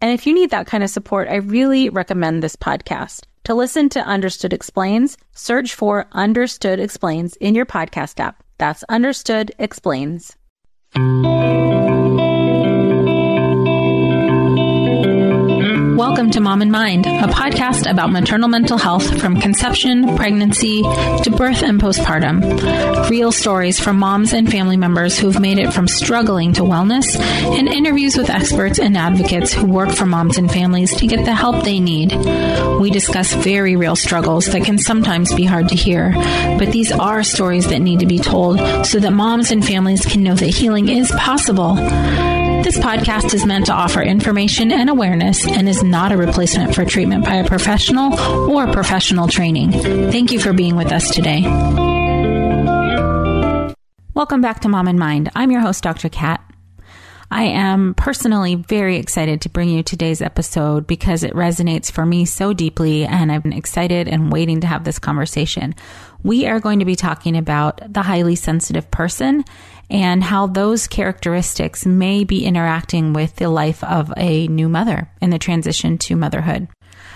And if you need that kind of support, I really recommend this podcast. To listen to Understood Explains, search for Understood Explains in your podcast app. That's Understood Explains. Welcome to Mom in Mind, a podcast about maternal mental health from conception, pregnancy, to birth and postpartum. Real stories from moms and family members who've made it from struggling to wellness, and interviews with experts and advocates who work for moms and families to get the help they need. We discuss very real struggles that can sometimes be hard to hear, but these are stories that need to be told so that moms and families can know that healing is possible. This podcast is meant to offer information and awareness and is not a replacement for treatment by a professional or professional training. Thank you for being with us today. Welcome back to Mom in Mind. I'm your host, Dr. Kat. I am personally very excited to bring you today's episode because it resonates for me so deeply, and I've been excited and waiting to have this conversation. We are going to be talking about the highly sensitive person and how those characteristics may be interacting with the life of a new mother in the transition to motherhood.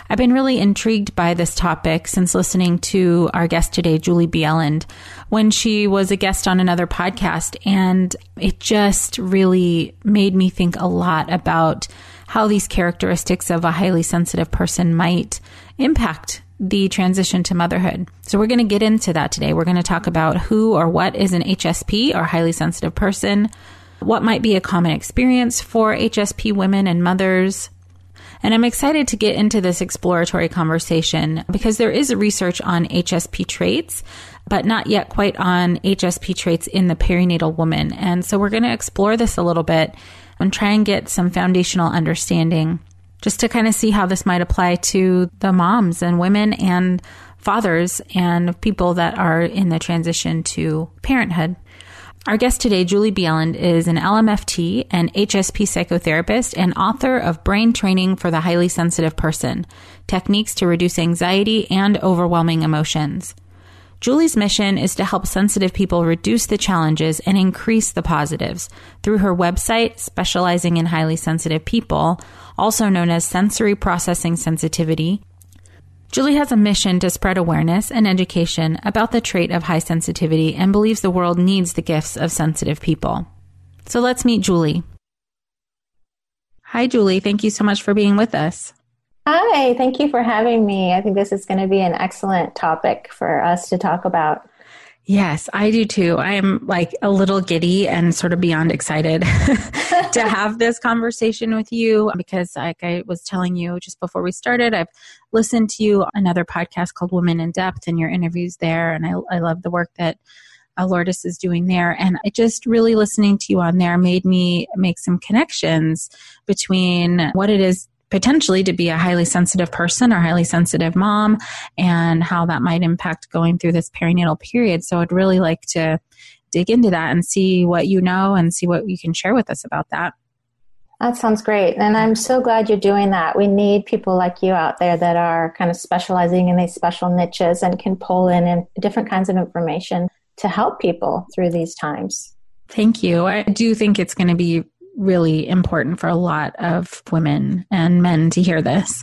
I've been really intrigued by this topic since listening to our guest today, Julie Bjelland, when she was a guest on another podcast. And it just really made me think a lot about how these characteristics of a highly sensitive person might impact the transition to motherhood. So we're going to get into that today. We're going to talk about who or what is an HSP or highly sensitive person, what might be a common experience for HSP women and mothers. And I'm excited to get into this exploratory conversation because there is research on HSP traits, but not yet quite on HSP traits in the perinatal woman. And so we're going to explore this a little bit and try and get some foundational understanding just to kind of see how this might apply to the moms and women and fathers and people that are in the transition to parenthood. Our guest today, Julie Bjelland, is an LMFT and HSP psychotherapist and author of Brain Training for the Highly Sensitive Person Techniques to Reduce Anxiety and Overwhelming Emotions. Julie's mission is to help sensitive people reduce the challenges and increase the positives through her website, specializing in highly sensitive people, also known as sensory processing sensitivity. Julie has a mission to spread awareness and education about the trait of high sensitivity and believes the world needs the gifts of sensitive people. So let's meet Julie. Hi, Julie. Thank you so much for being with us. Hi, thank you for having me. I think this is going to be an excellent topic for us to talk about. Yes, I do too. I am like a little giddy and sort of beyond excited to have this conversation with you because, like I was telling you just before we started, I've listened to you another podcast called Women in Depth and your interviews there, and I, I love the work that Lourdes is doing there. And it just really listening to you on there made me make some connections between what it is potentially to be a highly sensitive person or highly sensitive mom and how that might impact going through this perinatal period. So I'd really like to dig into that and see what you know and see what you can share with us about that. That sounds great. And I'm so glad you're doing that. We need people like you out there that are kind of specializing in these special niches and can pull in, in different kinds of information to help people through these times. Thank you. I do think it's going to be really important for a lot of women and men to hear this.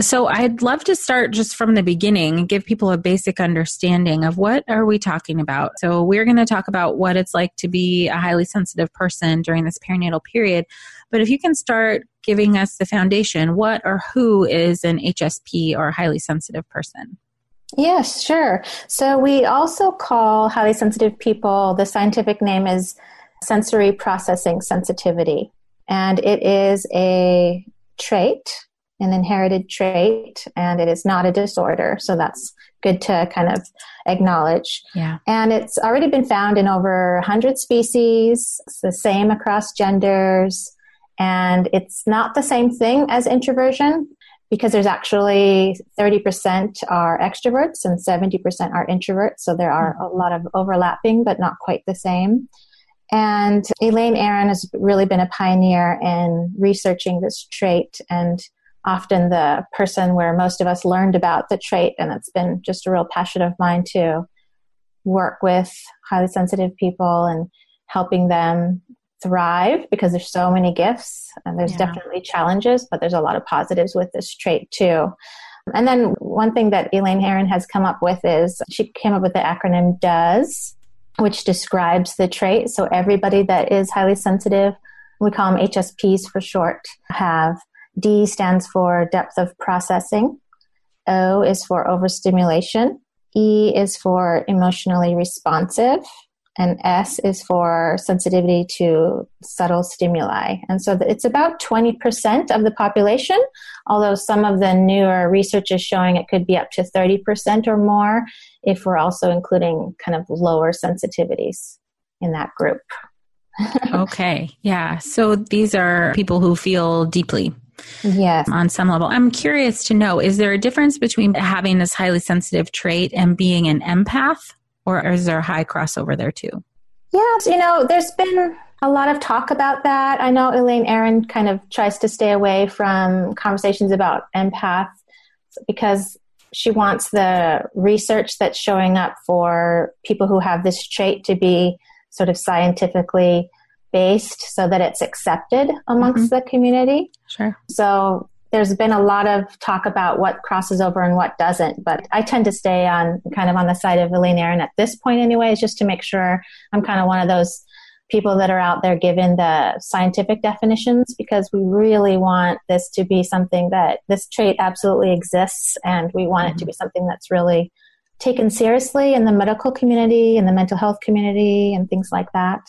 So I'd love to start just from the beginning and give people a basic understanding of what are we talking about. So we're going to talk about what it's like to be a highly sensitive person during this perinatal period. But if you can start giving us the foundation, what or who is an HSP or highly sensitive person? Yes, sure. So we also call highly sensitive people, the scientific name is sensory processing sensitivity. And it is a trait, an inherited trait, and it is not a disorder. So that's good to kind of acknowledge. Yeah. And it's already been found in over 100 species. It's the same across genders. And it's not the same thing as introversion because there's actually 30% are extroverts and 70% are introverts. So there are a lot of overlapping, but not quite the same. And Elaine Aron has really been a pioneer in researching this trait and often the person where most of us learned about the trait. And it's been just a real passion of mine to work with highly sensitive people and helping them thrive because there's so many gifts and there's yeah. definitely challenges, but there's a lot of positives with this trait too. And then one thing that Elaine Aron has come up with is she came up with the acronym DOES, which describes the trait. So everybody that is highly sensitive, we call them HSPs for short, have D stands for depth of processing. O is for overstimulation. E is for emotionally responsive and S is for sensitivity to subtle stimuli. And so it's about 20% of the population, although some of the newer research is showing it could be up to 30% or more if we're also including kind of lower sensitivities in that group. okay. Yeah. So these are people who feel deeply. Yes. On some level. I'm curious to know is there a difference between having this highly sensitive trait and being an empath? Or is there a high crossover there too? Yes, you know, there's been a lot of talk about that. I know Elaine Aron kind of tries to stay away from conversations about empath because she wants the research that's showing up for people who have this trait to be sort of scientifically based so that it's accepted amongst mm-hmm. the community. Sure. So there's been a lot of talk about what crosses over and what doesn't, but I tend to stay on kind of on the side of Elaine Aron at this point, anyways, just to make sure I'm kind of one of those people that are out there given the scientific definitions because we really want this to be something that this trait absolutely exists and we want mm-hmm. it to be something that's really taken seriously in the medical community in the mental health community and things like that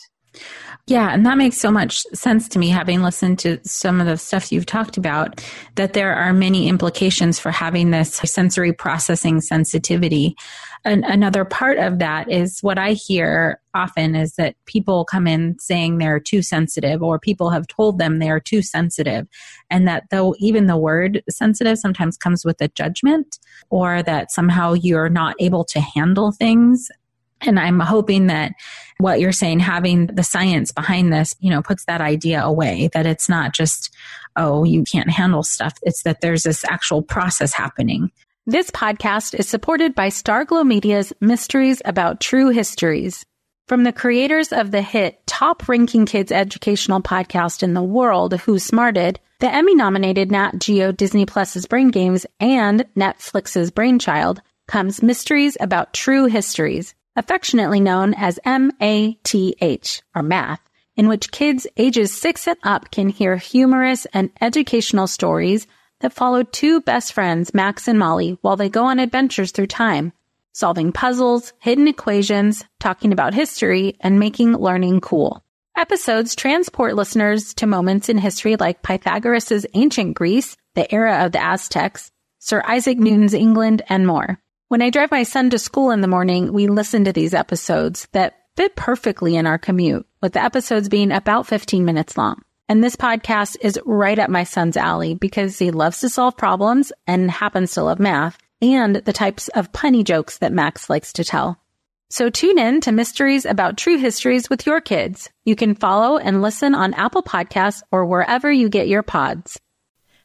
yeah, and that makes so much sense to me, having listened to some of the stuff you've talked about, that there are many implications for having this sensory processing sensitivity. And another part of that is what I hear often is that people come in saying they're too sensitive, or people have told them they are too sensitive. And that though even the word sensitive sometimes comes with a judgment, or that somehow you're not able to handle things and I'm hoping that what you're saying, having the science behind this, you know, puts that idea away that it's not just, oh, you can't handle stuff. It's that there's this actual process happening. This podcast is supported by Starglow Media's Mysteries About True Histories. From the creators of the hit top ranking kids educational podcast in the world, Who Smarted, the Emmy nominated Nat Geo Disney Plus's Brain Games and Netflix's Brainchild, comes Mysteries About True Histories affectionately known as MATH, or math, in which kids ages six and up can hear humorous and educational stories that follow two best friends, Max and Molly, while they go on adventures through time, solving puzzles, hidden equations, talking about history, and making learning cool. Episodes transport listeners to moments in history like Pythagoras' ancient Greece, the era of the Aztecs, Sir Isaac Newton's England, and more. When I drive my son to school in the morning, we listen to these episodes that fit perfectly in our commute, with the episodes being about 15 minutes long. And this podcast is right up my son's alley because he loves to solve problems and happens to love math and the types of punny jokes that Max likes to tell. So tune in to Mysteries About True Histories with your kids. You can follow and listen on Apple Podcasts or wherever you get your pods.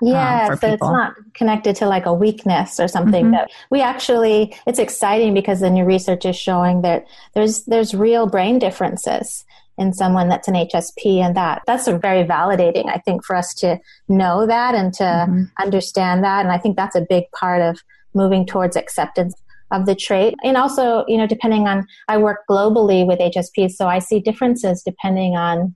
Yeah, um, so people. it's not connected to like a weakness or something mm-hmm. that we actually it's exciting because the new research is showing that there's there's real brain differences in someone that's an HSP and that that's very validating I think for us to know that and to mm-hmm. understand that and I think that's a big part of moving towards acceptance of the trait and also you know depending on I work globally with HSPs so I see differences depending on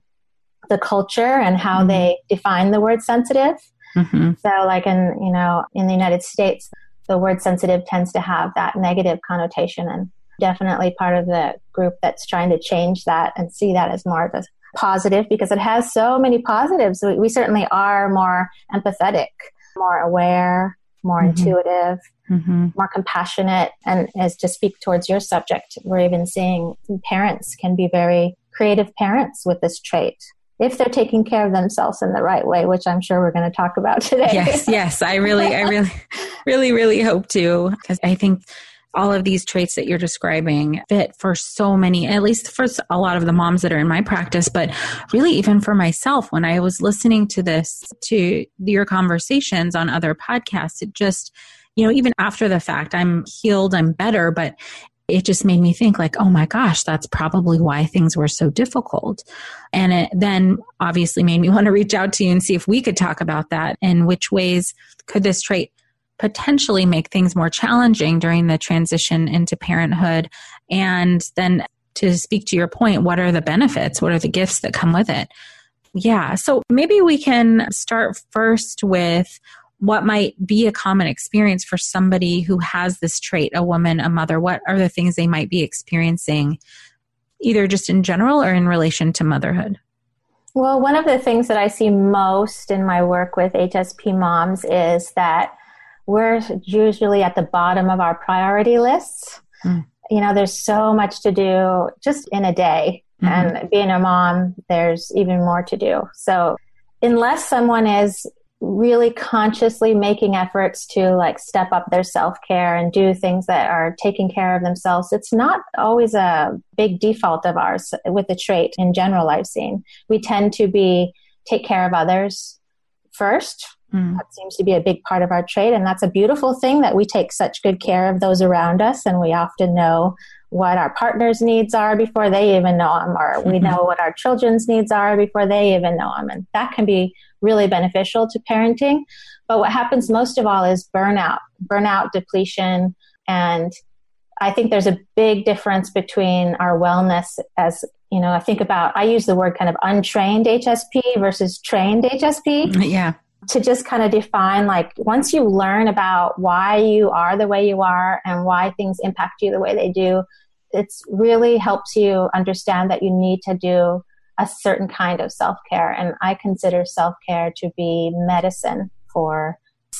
the culture and how mm-hmm. they define the word sensitive Mm-hmm. So, like in you know in the United States, the word sensitive tends to have that negative connotation, and definitely part of the group that's trying to change that and see that as more of a positive because it has so many positives. We, we certainly are more empathetic, more aware, more mm-hmm. intuitive, mm-hmm. more compassionate. And as to speak towards your subject, we're even seeing parents can be very creative parents with this trait if they're taking care of themselves in the right way, which I'm sure we're going to talk about today. Yes, yes. I really, I really, really, really hope to, because I think all of these traits that you're describing fit for so many, at least for a lot of the moms that are in my practice, but really even for myself. When I was listening to this, to your conversations on other podcasts, it just, you know, even after the fact, I'm healed, I'm better, but it just made me think like oh my gosh that's probably why things were so difficult. And it then obviously made me want to reach out to you and see if we could talk about that and which ways could this trait potentially make things more challenging during the transition into parenthood. And then to speak to your point what are the benefits? What are the gifts that come with it? Yeah so maybe we can start first with what might be a common experience for somebody who has this trait, a woman, a mother? What are the things they might be experiencing, either just in general or in relation to motherhood? Well, one of the things that I see most in my work with HSP moms is that we're usually at the bottom of our priority lists. Mm. You know, there's so much to do just in a day. Mm-hmm. And being a mom, there's even more to do. So, unless someone is really consciously making efforts to like step up their self-care and do things that are taking care of themselves it's not always a big default of ours with the trait in general i've seen we tend to be take care of others first mm. that seems to be a big part of our trait and that's a beautiful thing that we take such good care of those around us and we often know what our partner's needs are before they even know them, or we mm-hmm. know what our children's needs are before they even know them. And that can be really beneficial to parenting. But what happens most of all is burnout, burnout, depletion. And I think there's a big difference between our wellness as you know, I think about, I use the word kind of untrained HSP versus trained HSP. Yeah to just kind of define like once you learn about why you are the way you are and why things impact you the way they do it's really helps you understand that you need to do a certain kind of self-care and i consider self-care to be medicine for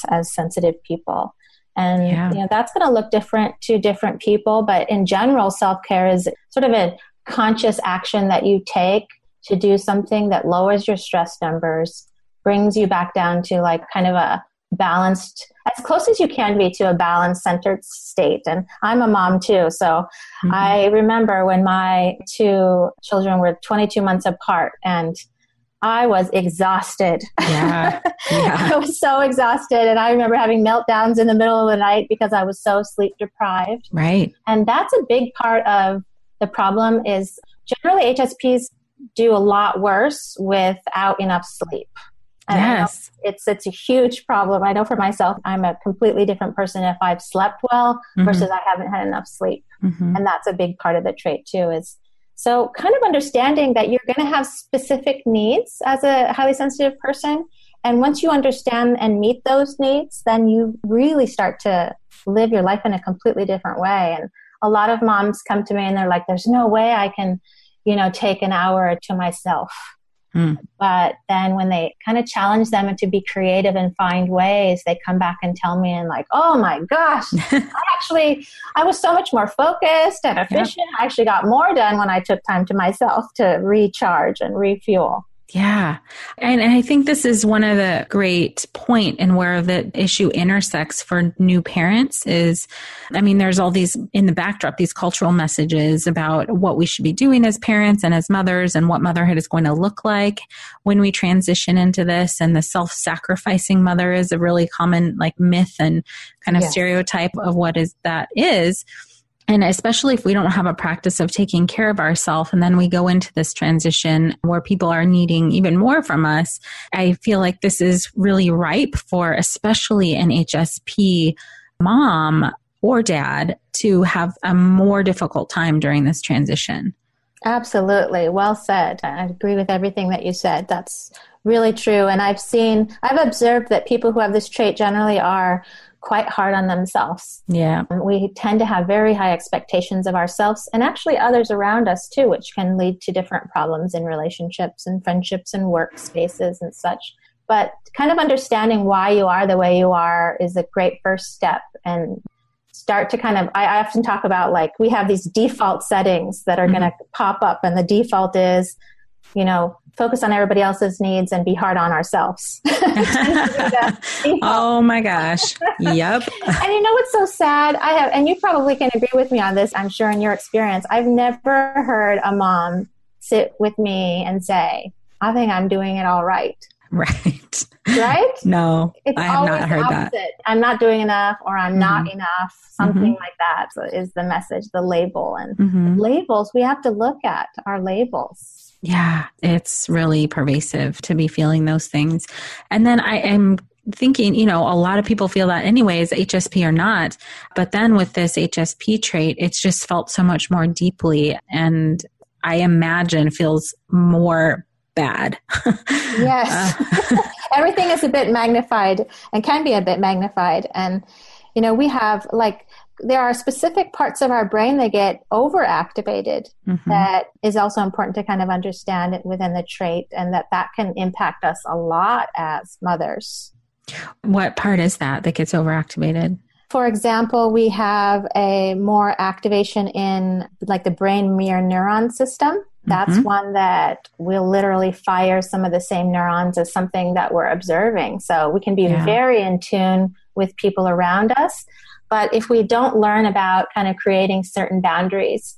as sensitive people and yeah. you know that's going to look different to different people but in general self-care is sort of a conscious action that you take to do something that lowers your stress numbers brings you back down to like kind of a balanced as close as you can be to a balanced centered state and i'm a mom too so mm-hmm. i remember when my two children were 22 months apart and i was exhausted yeah. yeah. i was so exhausted and i remember having meltdowns in the middle of the night because i was so sleep deprived right and that's a big part of the problem is generally hsps do a lot worse without enough sleep. And yes. It's it's a huge problem. I know for myself, I'm a completely different person if I've slept well mm-hmm. versus I haven't had enough sleep. Mm-hmm. And that's a big part of the trait too is so kind of understanding that you're going to have specific needs as a highly sensitive person and once you understand and meet those needs, then you really start to live your life in a completely different way. And a lot of moms come to me and they're like, there's no way I can, you know, take an hour to myself. Mm. But then when they kind of challenge them to be creative and find ways, they come back and tell me and like, oh my gosh, I actually, I was so much more focused and efficient. Yep. I actually got more done when I took time to myself to recharge and refuel. Yeah. And, I think this is one of the great point and where the issue intersects for new parents is, I mean, there's all these in the backdrop, these cultural messages about what we should be doing as parents and as mothers and what motherhood is going to look like when we transition into this. And the self-sacrificing mother is a really common like myth and kind of yes. stereotype of what is that is and especially if we don't have a practice of taking care of ourselves and then we go into this transition where people are needing even more from us i feel like this is really ripe for especially an hsp mom or dad to have a more difficult time during this transition. Absolutely. Well said. I agree with everything that you said. That's really true. And i've seen i've observed that people who have this trait generally are quite hard on themselves. Yeah. We tend to have very high expectations of ourselves and actually others around us too, which can lead to different problems in relationships and friendships and workspaces and such. But kind of understanding why you are the way you are is a great first step and start to kind of I, often talk about like we have these default settings that are mm-hmm. going to pop up and the default is you know focus on everybody else's needs and be hard on ourselves. oh my gosh. Yep. and you know what's so sad? I have, and you probably can agree with me on this, I'm sure in your experience. I've never heard a mom sit with me and say, I think I'm doing it all right. Right. Right? no, it's I have not heard that. I'm not doing enough or I'm mm-hmm. not enough. Something mm-hmm. like that is the message, the label. And mm-hmm. labels, we have to look at our labels yeah, it's really pervasive to be feeling those things. And then I am thinking, you know, a lot of people feel that anyways, HSP or not. But then with this HSP trait, it's just felt so much more deeply and I imagine feels more bad. yes. Uh. Everything is a bit magnified and can be a bit magnified. And, you know, we have like there are specific parts of our brain that get overactivated mm-hmm. that is also important to kind of understand it within the trait and that that can impact us a lot as mothers what part is that that gets overactivated for example we have a more activation in like the brain mirror neuron system that's mm-hmm. one that will literally fire some of the same neurons as something that we're observing so we can be yeah. very in tune with people around us but if we don't learn about kind of creating certain boundaries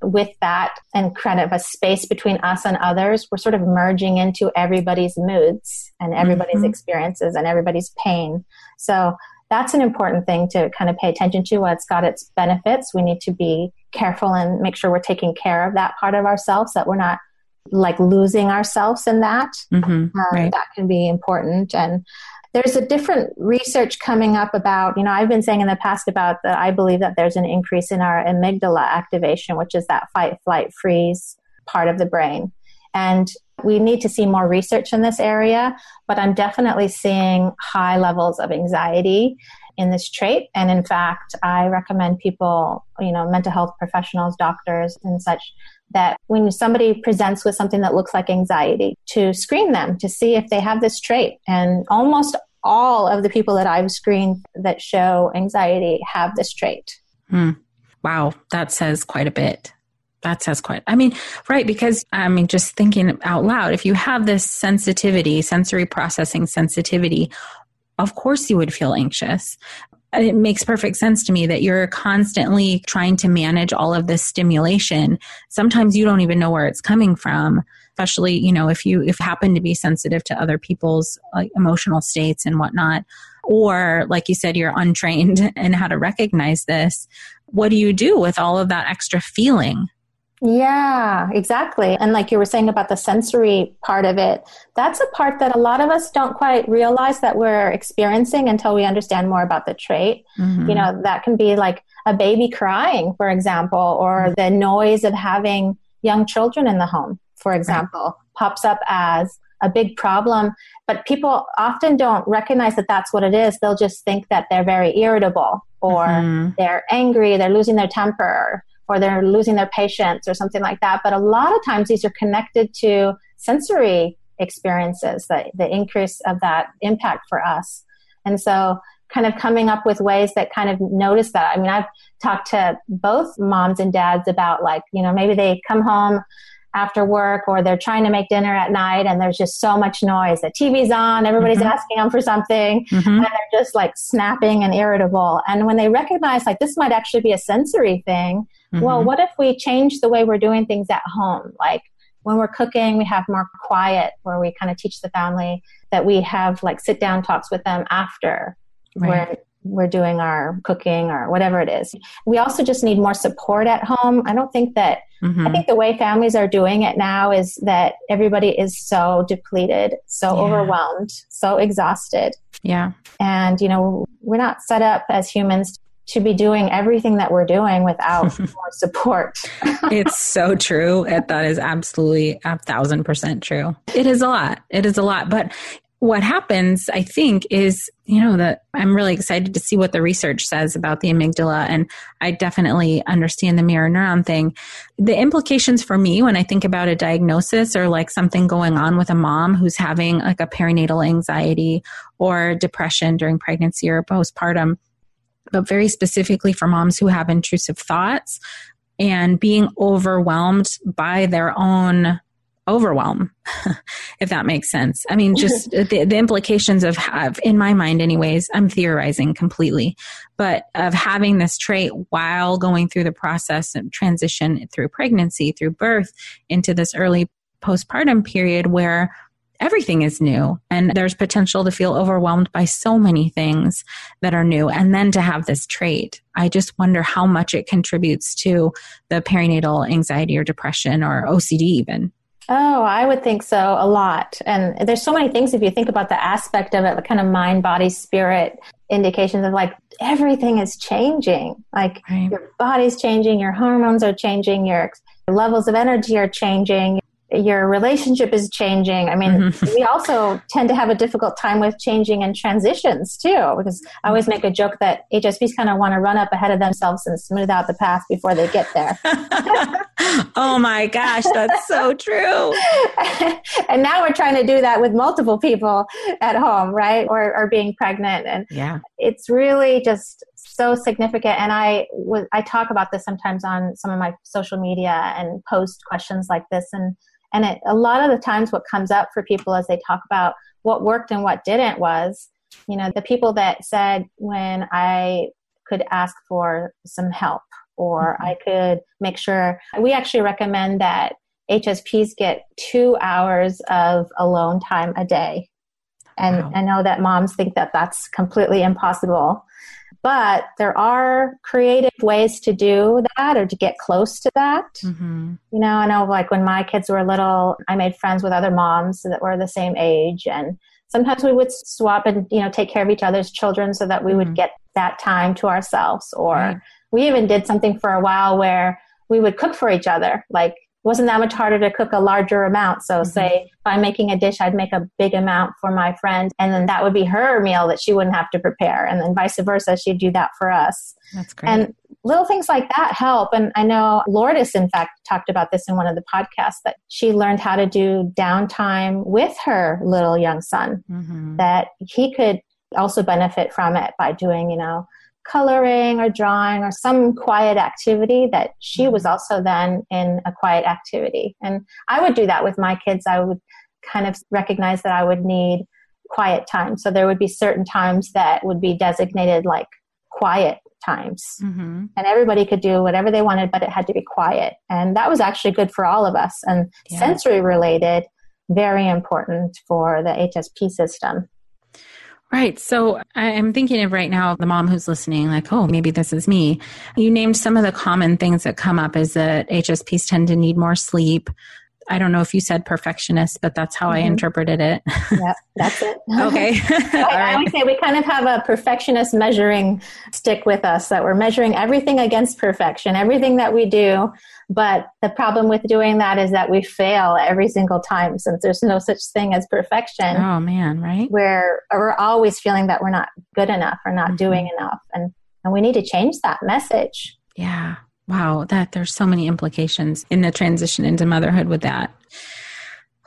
with that and kind of a space between us and others, we're sort of merging into everybody's moods and everybody's mm-hmm. experiences and everybody's pain. So that's an important thing to kind of pay attention to. It's got its benefits. We need to be careful and make sure we're taking care of that part of ourselves, that we're not like losing ourselves in that. Mm-hmm. Um, right. That can be important. And there's a different research coming up about, you know, I've been saying in the past about that I believe that there's an increase in our amygdala activation, which is that fight, flight, freeze part of the brain. And we need to see more research in this area, but I'm definitely seeing high levels of anxiety in this trait. And in fact, I recommend people, you know, mental health professionals, doctors, and such, that when somebody presents with something that looks like anxiety, to screen them to see if they have this trait. And almost all of the people that I've screened that show anxiety have this trait. Hmm. Wow, that says quite a bit. That says quite. I mean, right? Because I mean, just thinking out loud, if you have this sensitivity, sensory processing sensitivity, of course you would feel anxious it makes perfect sense to me that you're constantly trying to manage all of this stimulation. Sometimes you don't even know where it's coming from, especially, you know, if you if happen to be sensitive to other people's like, emotional states and whatnot. Or like you said, you're untrained in how to recognize this. What do you do with all of that extra feeling? Yeah, exactly. And like you were saying about the sensory part of it, that's a part that a lot of us don't quite realize that we're experiencing until we understand more about the trait. Mm-hmm. You know, that can be like a baby crying, for example, or mm-hmm. the noise of having young children in the home, for example, right. pops up as a big problem. But people often don't recognize that that's what it is. They'll just think that they're very irritable or mm-hmm. they're angry, they're losing their temper or they're losing their patience or something like that. But a lot of times these are connected to sensory experiences, the, the increase of that impact for us. And so kind of coming up with ways that kind of notice that. I mean, I've talked to both moms and dads about like, you know, maybe they come home after work or they're trying to make dinner at night and there's just so much noise. The TV's on, everybody's mm-hmm. asking them for something, mm-hmm. and they're just like snapping and irritable. And when they recognize like this might actually be a sensory thing, Mm-hmm. Well, what if we change the way we're doing things at home? Like when we're cooking, we have more quiet where we kind of teach the family that we have like sit down talks with them after right. we're, we're doing our cooking or whatever it is. We also just need more support at home. I don't think that, mm-hmm. I think the way families are doing it now is that everybody is so depleted, so yeah. overwhelmed, so exhausted. Yeah. And, you know, we're not set up as humans to be doing everything that we're doing without more support. it's so true. That is absolutely a thousand percent true. It is a lot. It is a lot. But what happens, I think, is, you know, that I'm really excited to see what the research says about the amygdala. And I definitely understand the mirror neuron thing. The implications for me when I think about a diagnosis or like something going on with a mom who's having like a perinatal anxiety or depression during pregnancy or postpartum but very specifically for moms who have intrusive thoughts and being overwhelmed by their own overwhelm, if that makes sense. I mean, just the, the, implications of have, in my mind, anyways, I'm theorizing completely, but of having this trait while going through the process of transition through pregnancy, through birth into this early postpartum period where everything is new and there's potential to feel overwhelmed by so many things that are new and then to have this trait i just wonder how much it contributes to the perinatal anxiety or depression or ocd even Oh, I would think so a lot. And there's so many things if you think about the aspect of it, the kind of mind, body, spirit indications of like everything is changing. Like right. your body's changing, your hormones are changing, your levels of energy are changing, your relationship is changing. I mean, mm-hmm. we also tend to have a difficult time with changing and transitions too, because I always make a joke that HSPs kind of want to run up ahead of themselves and smooth out the path before they get there. oh my gosh, that's so true. and now we're trying to do that with multiple people at home, right? Or, or being pregnant. And yeah, it's really just so significant. And I was, I talk about this sometimes on some of my social media and post questions like this. And and it, a lot of the times, what comes up for people as they talk about what worked and what didn't was, you know, the people that said when I could ask for some help or mm-hmm. I could make sure, we actually recommend that HSPs get two hours of alone time a day. And wow. I know that moms think that that's completely impossible. But there are creative ways to do that or to get close to that. Mm-hmm. You know, I know like when my kids were little, I made friends with other moms that were the same age. And sometimes we would swap and, you know, take care of each other's children so that we mm-hmm. would get that time to ourselves. Or right. we even did something for a while where we would cook for each other. Like wasn't that much harder to cook a larger amount. So, mm-hmm. say if I'm making a dish, I'd make a big amount for my friend, and then that would be her meal that she wouldn't have to prepare. And then vice versa, she'd do that for us. That's great. And little things like that help. And I know Lourdes, in fact, talked about this in one of the podcasts that she learned how to do downtime with her little young son, mm-hmm. that he could also benefit from it by doing, you know, coloring or drawing or some quiet activity that she was mm-hmm. also then in a quiet activity. And I would do that with my kids. I would kind of recognize that I would need quiet time. So there would be certain times that would be designated like quiet times. Mm-hmm. And everybody could do whatever they wanted, but it had to be quiet. And that was actually good for all of us. And yeah. sensory related, very important for the HSP system. Right. So I'm thinking of right now the mom who's listening, like, oh, maybe this is me. You named some of the common things that come up is that HSPs tend to need more sleep. I don't know if you said perfectionist, but that's how mm-hmm. I interpreted it. Yeah, that's it. okay. I, I always say we kind of have a perfectionist measuring stick with us that we're measuring everything against perfection, everything that we do but the problem with doing that is that we fail every single time since there's no such thing as perfection. Oh man, right? Where we're always feeling that we're not good enough or not mm-hmm. doing enough. And and we need to change that message. Yeah. Wow, that there's so many implications in the transition into motherhood with that.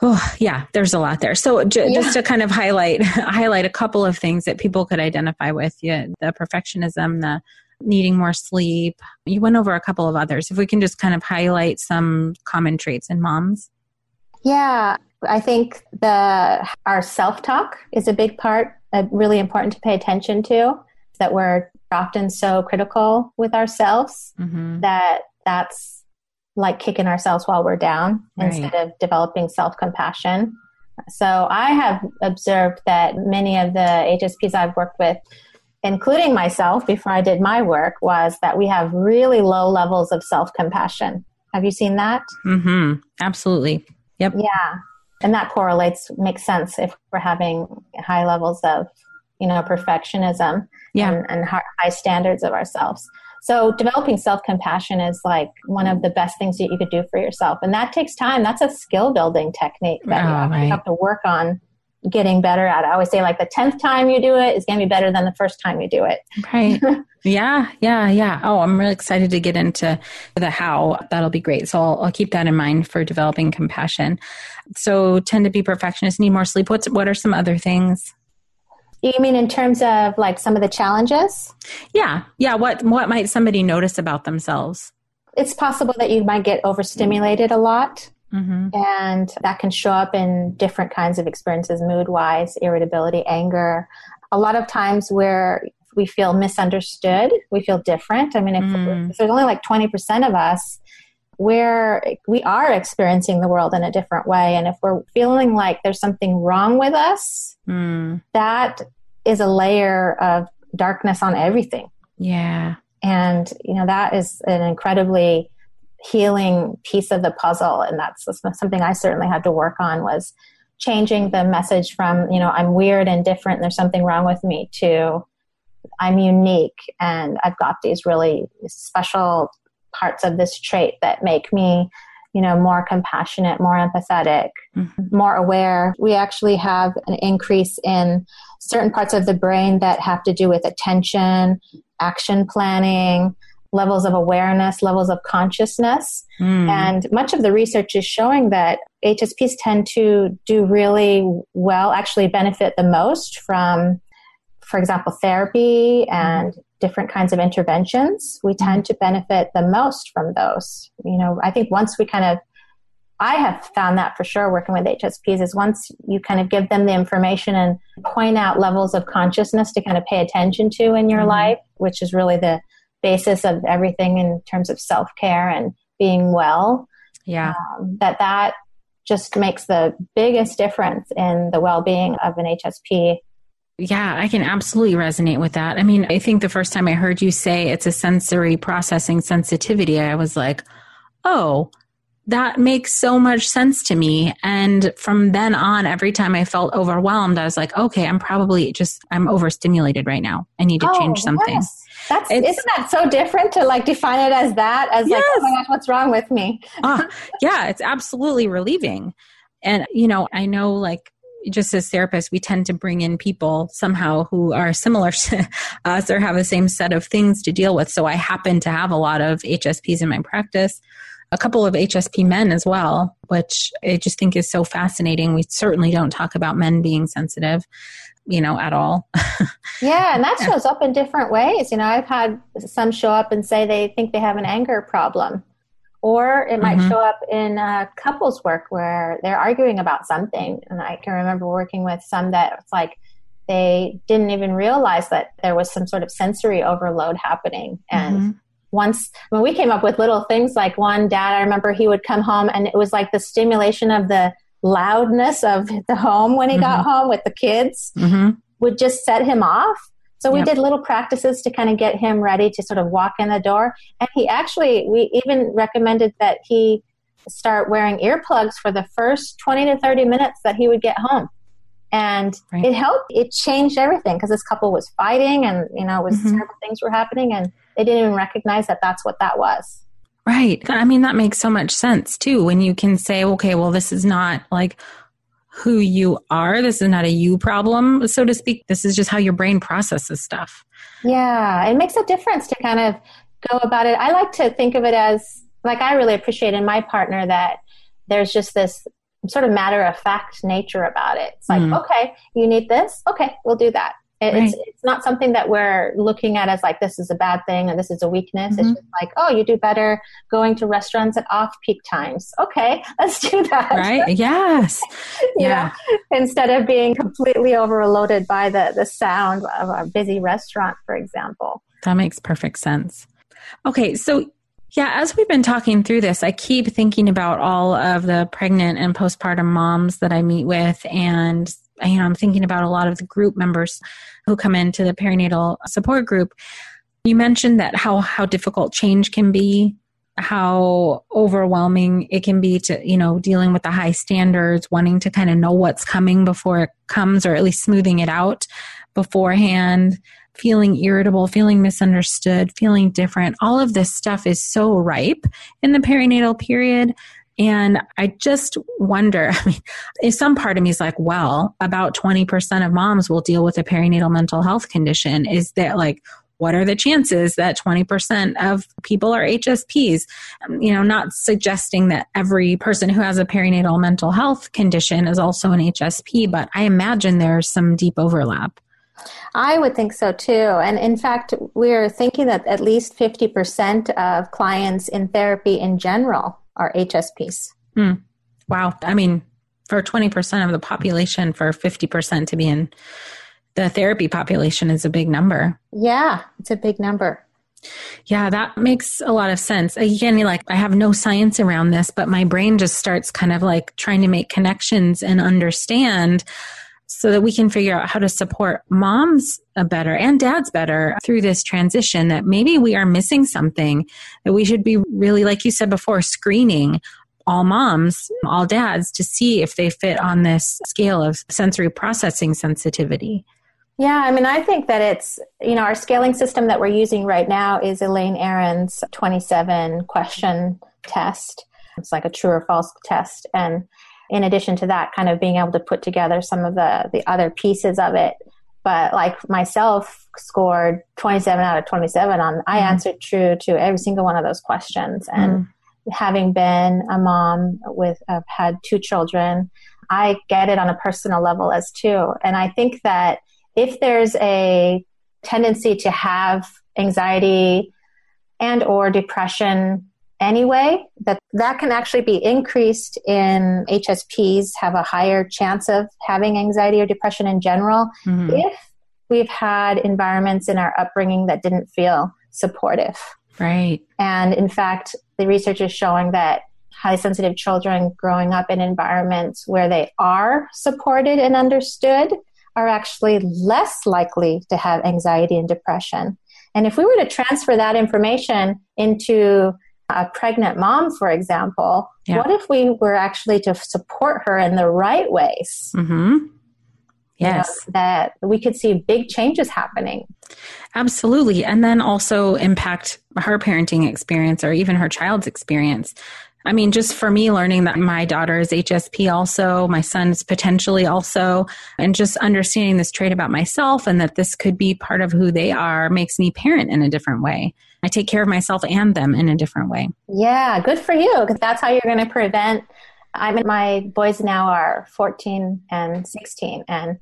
Oh, yeah, there's a lot there. So j- yeah. just to kind of highlight highlight a couple of things that people could identify with, yeah, the perfectionism, the needing more sleep. You went over a couple of others. If we can just kind of highlight some common traits in moms. Yeah, I think the our self-talk is a big part, uh, really important to pay attention to that we're often so critical with ourselves mm-hmm. that that's like kicking ourselves while we're down right. instead of developing self-compassion. So I have observed that many of the HSPs I've worked with including myself before I did my work, was that we have really low levels of self compassion. Have you seen that? Mm-hmm. Absolutely. Yep. Yeah. And that correlates, makes sense if we're having high levels of, you know, perfectionism yeah. and, and high standards of ourselves. So developing self-compassion is like one of the best things that you could do for yourself. And that takes time. That's a skill building technique that oh, you, right. have to work on getting better at it. I always say like the 10th time you do it is going to be better than the first time you do it. Right. yeah. Yeah. Yeah. Oh, I'm really excited to get into the how. That'll be great. So I'll, I'll keep that in mind for developing compassion. So tend to be perfectionists, need more sleep. What's, what are some other things? You mean in terms of like some of the challenges? Yeah. Yeah. What, what might somebody notice about themselves? It's possible that you might get overstimulated a lot. Mm-hmm. And that can show up in different kinds of experiences, mood wise, irritability, anger. A lot of times where we feel misunderstood, we feel different. I mean, if, mm. if there's only like 20% of us, where we are experiencing the world in a different way. And if we're feeling like there's something wrong with us, mm. that is a layer of darkness on everything. Yeah. And, you know, that is an incredibly healing piece of the puzzle and that's something i certainly had to work on was changing the message from you know i'm weird and different and there's something wrong with me to i'm unique and i've got these really special parts of this trait that make me you know more compassionate more empathetic mm-hmm. more aware we actually have an increase in certain parts of the brain that have to do with attention action planning levels of awareness, levels of consciousness. Mm. And much of the research is showing that HSPs tend to do really well, actually benefit the most from, for example, therapy and different kinds of interventions. We hmm. tend to benefit the most from those. You know, I think once we kind of I have found that for sure working with HSPs is once you kind of give them the information and point out levels of consciousness to kind of pay attention to in your mm life, which is really the basis of everything in terms of self care and being well. Yeah. Um, that that just makes the biggest difference in the well being of an HSP. Yeah, I can absolutely resonate with that. I mean, I think the first time I heard you say it's a sensory processing sensitivity, I was like, oh, that makes so much sense to me. And from then on, every time I felt overwhelmed, I was like, okay, I'm probably just, I'm overstimulated right now. I need to oh, change something. Yes. That's, it's, isn't that so different to like define it as that, as yes. like, oh my gosh, what's wrong with me? uh, yeah, it's absolutely relieving. And, you know, I know like, just as therapists, we tend to bring in people somehow who are similar to us or have the same set of things to deal with. So I happen to have a lot of HSPs in my practice a couple of HSP men as well, which I just think is so fascinating. We certainly don't talk about men being sensitive, you know, at all. yeah, and that shows up in different ways. You know, I've had some show up and say they think they have an anger problem. Or it might mm-hmm. show up in uh, couples work where they're arguing about something. And I can remember working with some that it's like they didn't even realize that there was some sort of sensory overload happening. And mm-hmm once when we came up with little things like one dad i remember he would come home and it was like the stimulation of the loudness of the home when he mm-hmm. got home with the kids mm-hmm. would just set him off. So we yep. did little practices to kind of get him ready to sort of walk in the door. And he actually, we even recommended that he start wearing earplugs for the first 20 to 30 minutes that he would get home. And right. it helped, it changed everything because this couple was fighting and, you know, was mm-hmm. terrible things were happening and they didn't even recognize that that's what that was. Right. I mean, that makes so much sense too when you can say, okay, well, this is not like who you are. This is not a you problem, so to speak. This is just how your brain processes stuff. Yeah. It makes a difference to kind of go about it. I like to think of it as like I really appreciate in my partner that there's just this sort of matter of fact nature about it. It's like, mm. okay, you need this? Okay, we'll do that. It's, right. it's not something that we're looking at as like this is a bad thing or this is a weakness. Mm-hmm. It's just like, oh, you do better going to restaurants at off peak times. Okay, let's do that. Right? Yes. yeah. Know, instead of being completely overloaded by the, the sound of a busy restaurant, for example. That makes perfect sense. Okay, so yeah, as we've been talking through this, I keep thinking about all of the pregnant and postpartum moms that I meet with. And, you know, I'm thinking about a lot of the group members who come into the perinatal support group. You mentioned that how, how difficult change can be, how overwhelming it can be to, you know, dealing with the high standards, wanting to kind of know what's coming before it comes, or at least smoothing it out beforehand feeling irritable, feeling misunderstood, feeling different. All of this stuff is so ripe in the perinatal period. And I just wonder, I mean, if some part of me is like, well, about 20% of moms will deal with a perinatal mental health condition. Is that like, what are the chances that 20% of people are HSPs? Um, you know, not suggesting that every person who has a perinatal mental health condition is also an HSP, but I imagine there's some deep overlap. I would think so too. And in fact, we're thinking that at least 50% of clients in therapy in general are HSPs. Hmm. Wow. I mean, for 20% of the population, for 50% to be in the therapy population is a big number. Yeah, it's a big number. Yeah, that makes a lot of sense. Again, like I have no science around this, but my brain just starts kind of like trying to make connections and understand so that we can figure out how to support moms uh, better and dads better through this transition that maybe we are missing something that we should be really like you said before screening all moms all dads to see if they fit on this scale of sensory processing sensitivity yeah, I mean, I think that it's, you know, our scaling system that we're using right now is Elaine Aron's 27 question test. It's like a true or false test. And in addition to that, kind of being able to put together some of the, the other pieces of it. But like myself scored 27 out of 27 on, I mm-hmm. answered true to every single one of those questions. And mm-hmm. having been a mom with, I've had two children, I get it on a personal level as too. And I think that if there's a tendency to have anxiety and or depression anyway that that can actually be increased in hsps have a higher chance of having anxiety or depression in general mm-hmm. if we've had environments in our upbringing that didn't feel supportive. Right. And in fact the research is showing that highly sensitive children growing up in environments where they are supported and understood are actually less likely to have anxiety and depression. And if we were to transfer that information into a pregnant mom, for example, yeah. what if we were actually to support her in the right ways? Mm-hmm. Yes. You know, that we could see big changes happening. Absolutely. And then also impact her parenting experience or even her child's experience. I mean, just for me, learning that my daughter is HSP also, my son's potentially also, and just understanding this trait about myself and that this could be part of who they are makes me parent in a different way. I take care of myself and them in a different way. Yeah, good for you because that's how you're going to prevent. I mean, my boys now are 14 and 16, and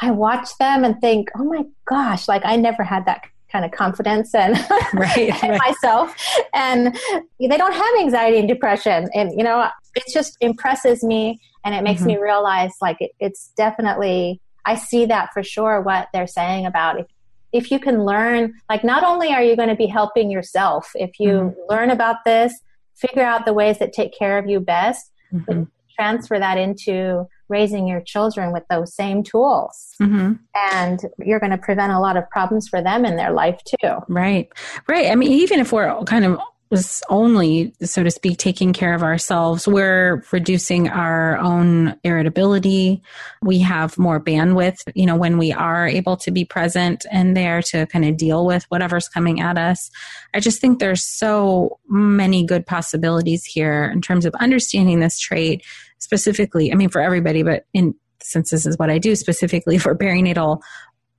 I watch them and think, oh my gosh, like I never had that kind of confidence and, right, right. myself. And they don't have anxiety and depression. And, you know, it just impresses me and it makes mm-hmm. me realize like it, it's definitely, I see that for sure what they're saying about if, if you can learn, like not only are you going to be helping yourself, if you mm-hmm. learn about this, figure out the ways that take care of you best, mm-hmm. transfer that into raising your children with those same tools. Mm-hmm. And you're going to prevent a lot of problems for them in their life too. Right. Right. I mean, even if we're kind of was only, so to speak, taking care of ourselves, we're reducing our own irritability. We have more bandwidth, you know, when we are able to be present and there to kind of deal with whatever's coming at us. I just think there's so many good possibilities here in terms of understanding this trait specifically. I mean, for everybody, but in, since this is what I do specifically for perinatal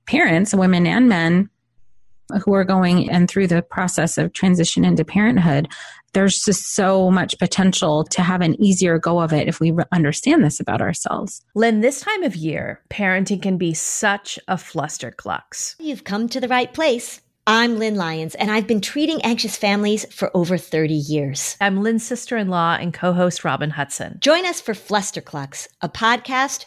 parents, women and men, who are going and through the process of transition into parenthood, there's just so much potential to have an easier go of it if we understand this about ourselves. Lynn, this time of year, parenting can be such a flusterclux. You've come to the right place. I'm Lynn Lyons, and I've been treating anxious families for over 30 years. I'm Lynn's sister in law and co host Robin Hudson. Join us for Flusterclux, a podcast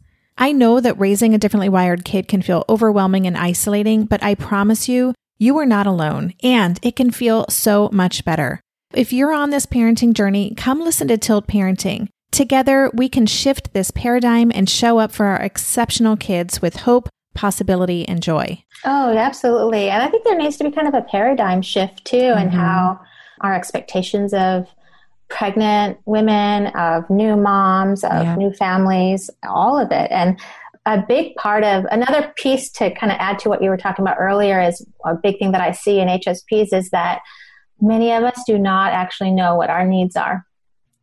I know that raising a differently wired kid can feel overwhelming and isolating, but I promise you, you are not alone, and it can feel so much better. If you're on this parenting journey, come listen to Tilt Parenting. Together, we can shift this paradigm and show up for our exceptional kids with hope, possibility, and joy. Oh, absolutely. And I think there needs to be kind of a paradigm shift too mm-hmm. in how our expectations of pregnant women, of new moms, of yeah. new families, all of it. And a big part of another piece to kind of add to what you were talking about earlier is a big thing that I see in HSPs is that many of us do not actually know what our needs are.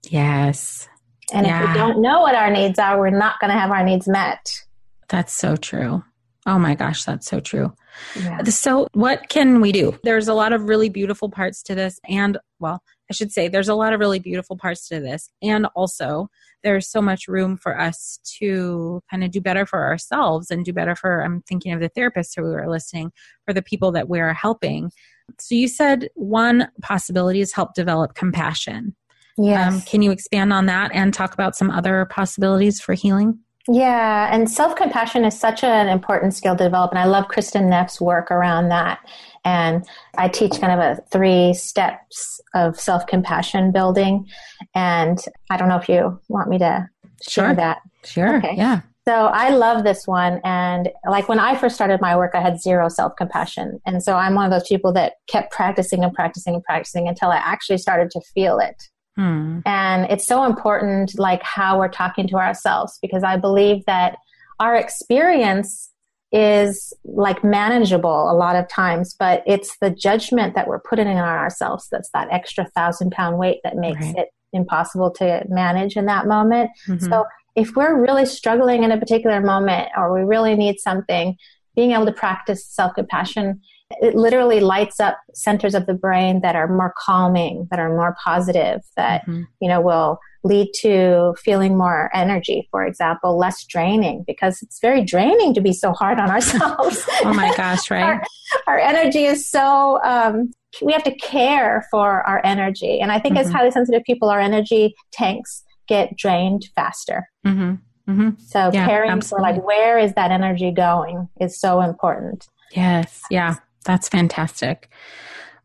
Yes. And yeah. if we don't know what our needs are, we're not going to have our needs met. That's so true. Oh my gosh, that's so true. Yeah. So, what can we do? There's a lot of really beautiful parts to this, and well, I should say there's a lot of really beautiful parts to this. And also, there's so much room for us to kind of do better for ourselves and do better for, I'm thinking of the therapists who are listening, for the people that we're helping. So, you said one possibility is help develop compassion. Yes. Um, can you expand on that and talk about some other possibilities for healing? Yeah, and self compassion is such an important skill to develop. And I love Kristin Neff's work around that. And I teach kind of a three steps of self compassion building. And I don't know if you want me to share sure. that. Sure. Okay. Yeah. So I love this one. And like when I first started my work, I had zero self compassion. And so I'm one of those people that kept practicing and practicing and practicing until I actually started to feel it. Hmm. And it's so important, like how we're talking to ourselves, because I believe that our experience is like manageable a lot of times, but it's the judgment that we're putting on ourselves that's that extra thousand pound weight that makes right. it impossible to manage in that moment. Mm-hmm. So if we're really struggling in a particular moment or we really need something, being able to practice self compassion, it literally lights up centers of the brain that are more calming, that are more positive, that, mm-hmm. you know, will lead to feeling more energy, for example, less draining, because it's very draining to be so hard on ourselves. oh my gosh, right? our, our energy is so, um, we have to care for our energy. And I think mm-hmm. as highly sensitive people, our energy tanks get drained faster. Mm-hmm. Mm-hmm. So yeah, caring absolutely. for like where is that energy going is so important. Yes. Yeah. That's fantastic.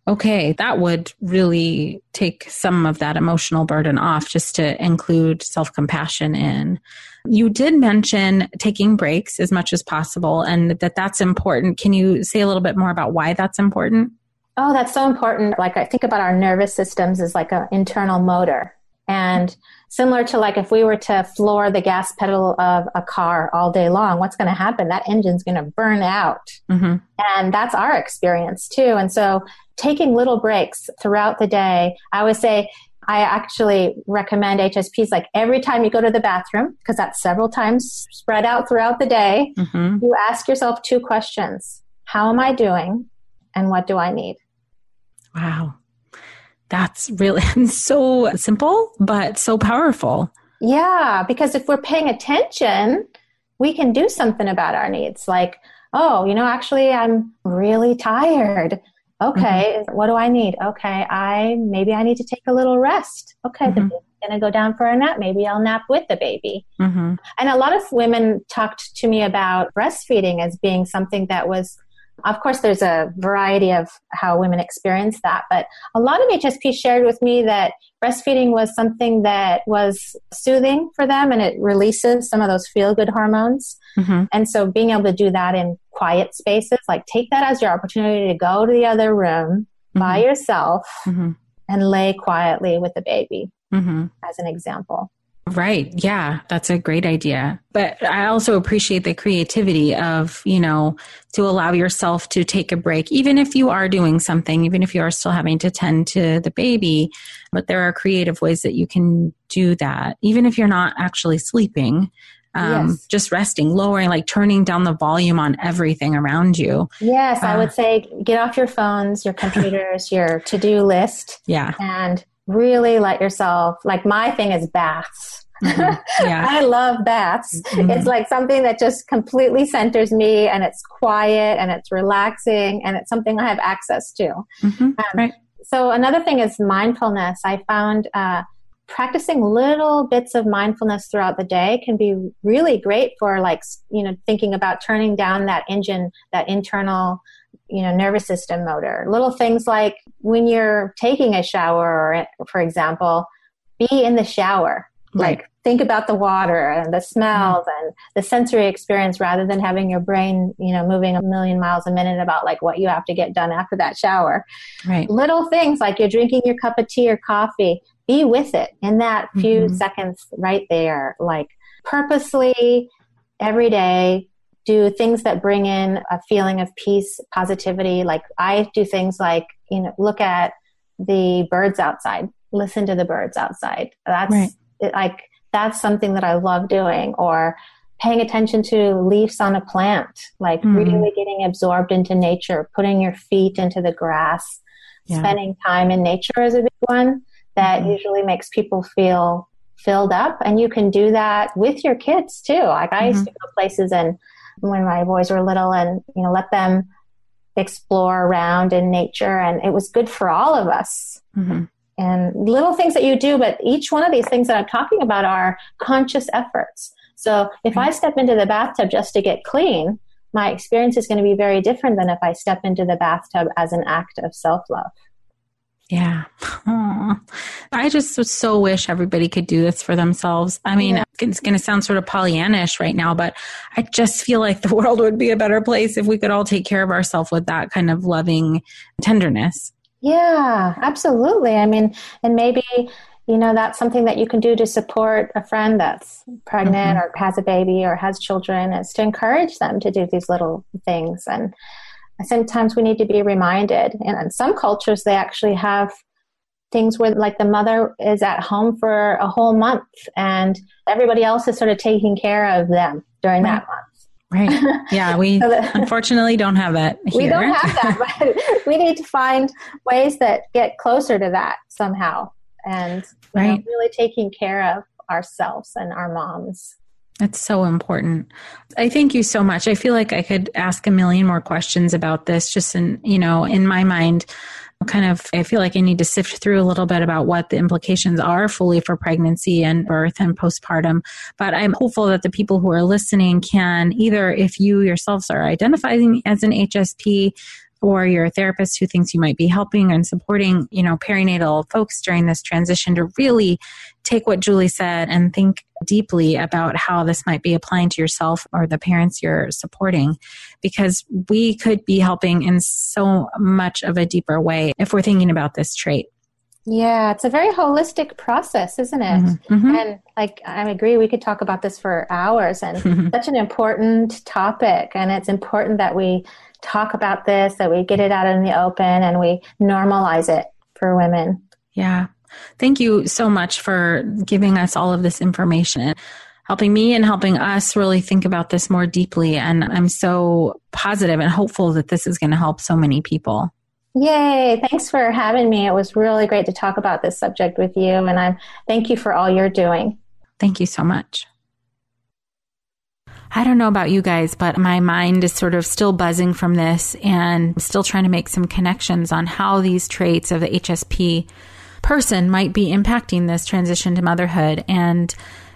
Okay, that would really take some of that emotional burden off just to include self compassion in. You did mention taking breaks as much as possible and that that's important. Can you say a little bit more about why that's important? Oh, that's so important. Like I think about our nervous systems as like an internal motor. And similar to like if we were to floor the gas pedal of a car all day long, what's going to happen? That engine's going to burn out. Mm-hmm. And that's our experience too. And so taking little breaks throughout the day, I always say, I actually recommend HSPs like every time you go to the bathroom, because that's several times spread out throughout the day, mm-hmm. you ask yourself two questions How am I doing? And what do I need? Wow. That's really so simple, but so powerful. Yeah, because if we're paying attention, we can do something about our needs. Like, oh, you know, actually, I'm really tired. Okay, mm-hmm. what do I need? Okay, I maybe I need to take a little rest. Okay, mm-hmm. the baby's gonna go down for a nap. Maybe I'll nap with the baby. Mm-hmm. And a lot of women talked to me about breastfeeding as being something that was of course, there's a variety of how women experience that, but a lot of HSP shared with me that breastfeeding was something that was soothing for them and it releases some of those feel good hormones. Mm-hmm. And so being able to do that in quiet spaces, like take that as your opportunity to go to the other room mm-hmm. by yourself mm-hmm. and lay quietly with the baby, mm-hmm. as an example. Right. Yeah, that's a great idea. But I also appreciate the creativity of, you know, to allow yourself to take a break, even if you are doing something, even if you are still having to tend to the baby. But there are creative ways that you can do that, even if you're not actually sleeping. Um, yes. just resting, lowering, like turning down the volume on everything around you. Yes, uh, I would say get off your phones, your computers, your to do list. Yeah. And really let yourself like my thing is baths mm-hmm. yeah. i love baths mm-hmm. it's like something that just completely centers me and it's quiet and it's relaxing and it's something i have access to mm-hmm. um, right. so another thing is mindfulness i found uh, practicing little bits of mindfulness throughout the day can be really great for like you know thinking about turning down that engine that internal you know nervous system motor little things like when you're taking a shower or for example be in the shower right. like think about the water and the smells mm-hmm. and the sensory experience rather than having your brain you know moving a million miles a minute about like what you have to get done after that shower right little things like you're drinking your cup of tea or coffee be with it in that few mm-hmm. seconds right there like purposely every day do things that bring in a feeling of peace, positivity. Like I do things like, you know, look at the birds outside, listen to the birds outside. That's right. like, that's something that I love doing. Or paying attention to leaves on a plant, like mm-hmm. really getting absorbed into nature, putting your feet into the grass, yeah. spending time in nature is a big one that mm-hmm. usually makes people feel filled up. And you can do that with your kids too. Like I mm-hmm. used to go places and when my boys were little and, you know, let them explore around in nature. And it was good for all of us. Mm-hmm. And little things that you do, but each one of these things that I'm talking about are conscious efforts. So if I step into the bathtub just to get clean, my experience is going to be very different than if I step into the bathtub as an act of self love. Yeah. Aww. I just so wish everybody could do this for themselves. I mean, yeah. it's going to sound sort of Pollyannish right now, but I just feel like the world would be a better place if we could all take care of ourselves with that kind of loving tenderness. Yeah, absolutely. I mean, and maybe, you know, that's something that you can do to support a friend that's pregnant mm-hmm. or has a baby or has children is to encourage them to do these little things. And, sometimes we need to be reminded. And in some cultures, they actually have things where like the mother is at home for a whole month and everybody else is sort of taking care of them during right. that month. Right. Yeah, we so that, unfortunately don't have that here. We don't have that, but we need to find ways that get closer to that somehow and right. know, really taking care of ourselves and our moms. That's so important. I thank you so much. I feel like I could ask a million more questions about this just in, you know, in my mind kind of I feel like I need to sift through a little bit about what the implications are fully for pregnancy and birth and postpartum. But I'm hopeful that the people who are listening can either if you yourselves are identifying as an HSP or you're a therapist who thinks you might be helping and supporting, you know, perinatal folks during this transition to really take what Julie said and think deeply about how this might be applying to yourself or the parents you're supporting because we could be helping in so much of a deeper way if we're thinking about this trait. Yeah, it's a very holistic process, isn't it? Mm-hmm. mm-hmm. And like I agree, we could talk about this for hours and mm-hmm. such an important topic. And it's important that we talk about this, that we get it out in the open and we normalize it for women. Yeah. Thank you so much for giving us all of this information helping me and helping us really think about this more deeply. And I'm so positive and hopeful that this is going to help so many people. Yay. Thanks for having me. It was really great to talk about this subject with you. And I thank you for all you're doing. Thank you so much. I don't know about you guys, but my mind is sort of still buzzing from this and still trying to make some connections on how these traits of the HSP person might be impacting this transition to motherhood. And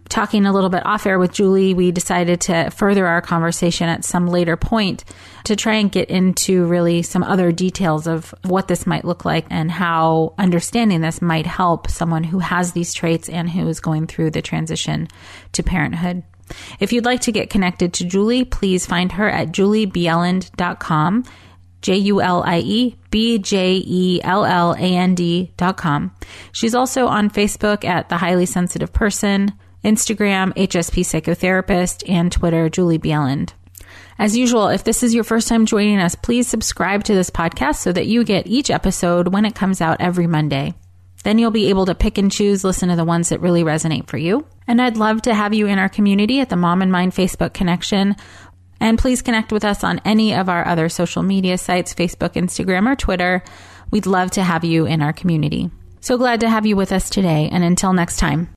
talking a little bit off air with Julie, we decided to further our conversation at some later point to try and get into really some other details of what this might look like and how understanding this might help someone who has these traits and who is going through the transition to parenthood. If you'd like to get connected to Julie, please find her at juliebjelland.com. J U L I E B J E L L A N D dot com. She's also on Facebook at The Highly Sensitive Person, Instagram, HSP Psychotherapist, and Twitter, Julie Bjelland. As usual, if this is your first time joining us, please subscribe to this podcast so that you get each episode when it comes out every Monday. Then you'll be able to pick and choose, listen to the ones that really resonate for you. And I'd love to have you in our community at the Mom and Mind Facebook connection. And please connect with us on any of our other social media sites Facebook, Instagram, or Twitter. We'd love to have you in our community. So glad to have you with us today. And until next time.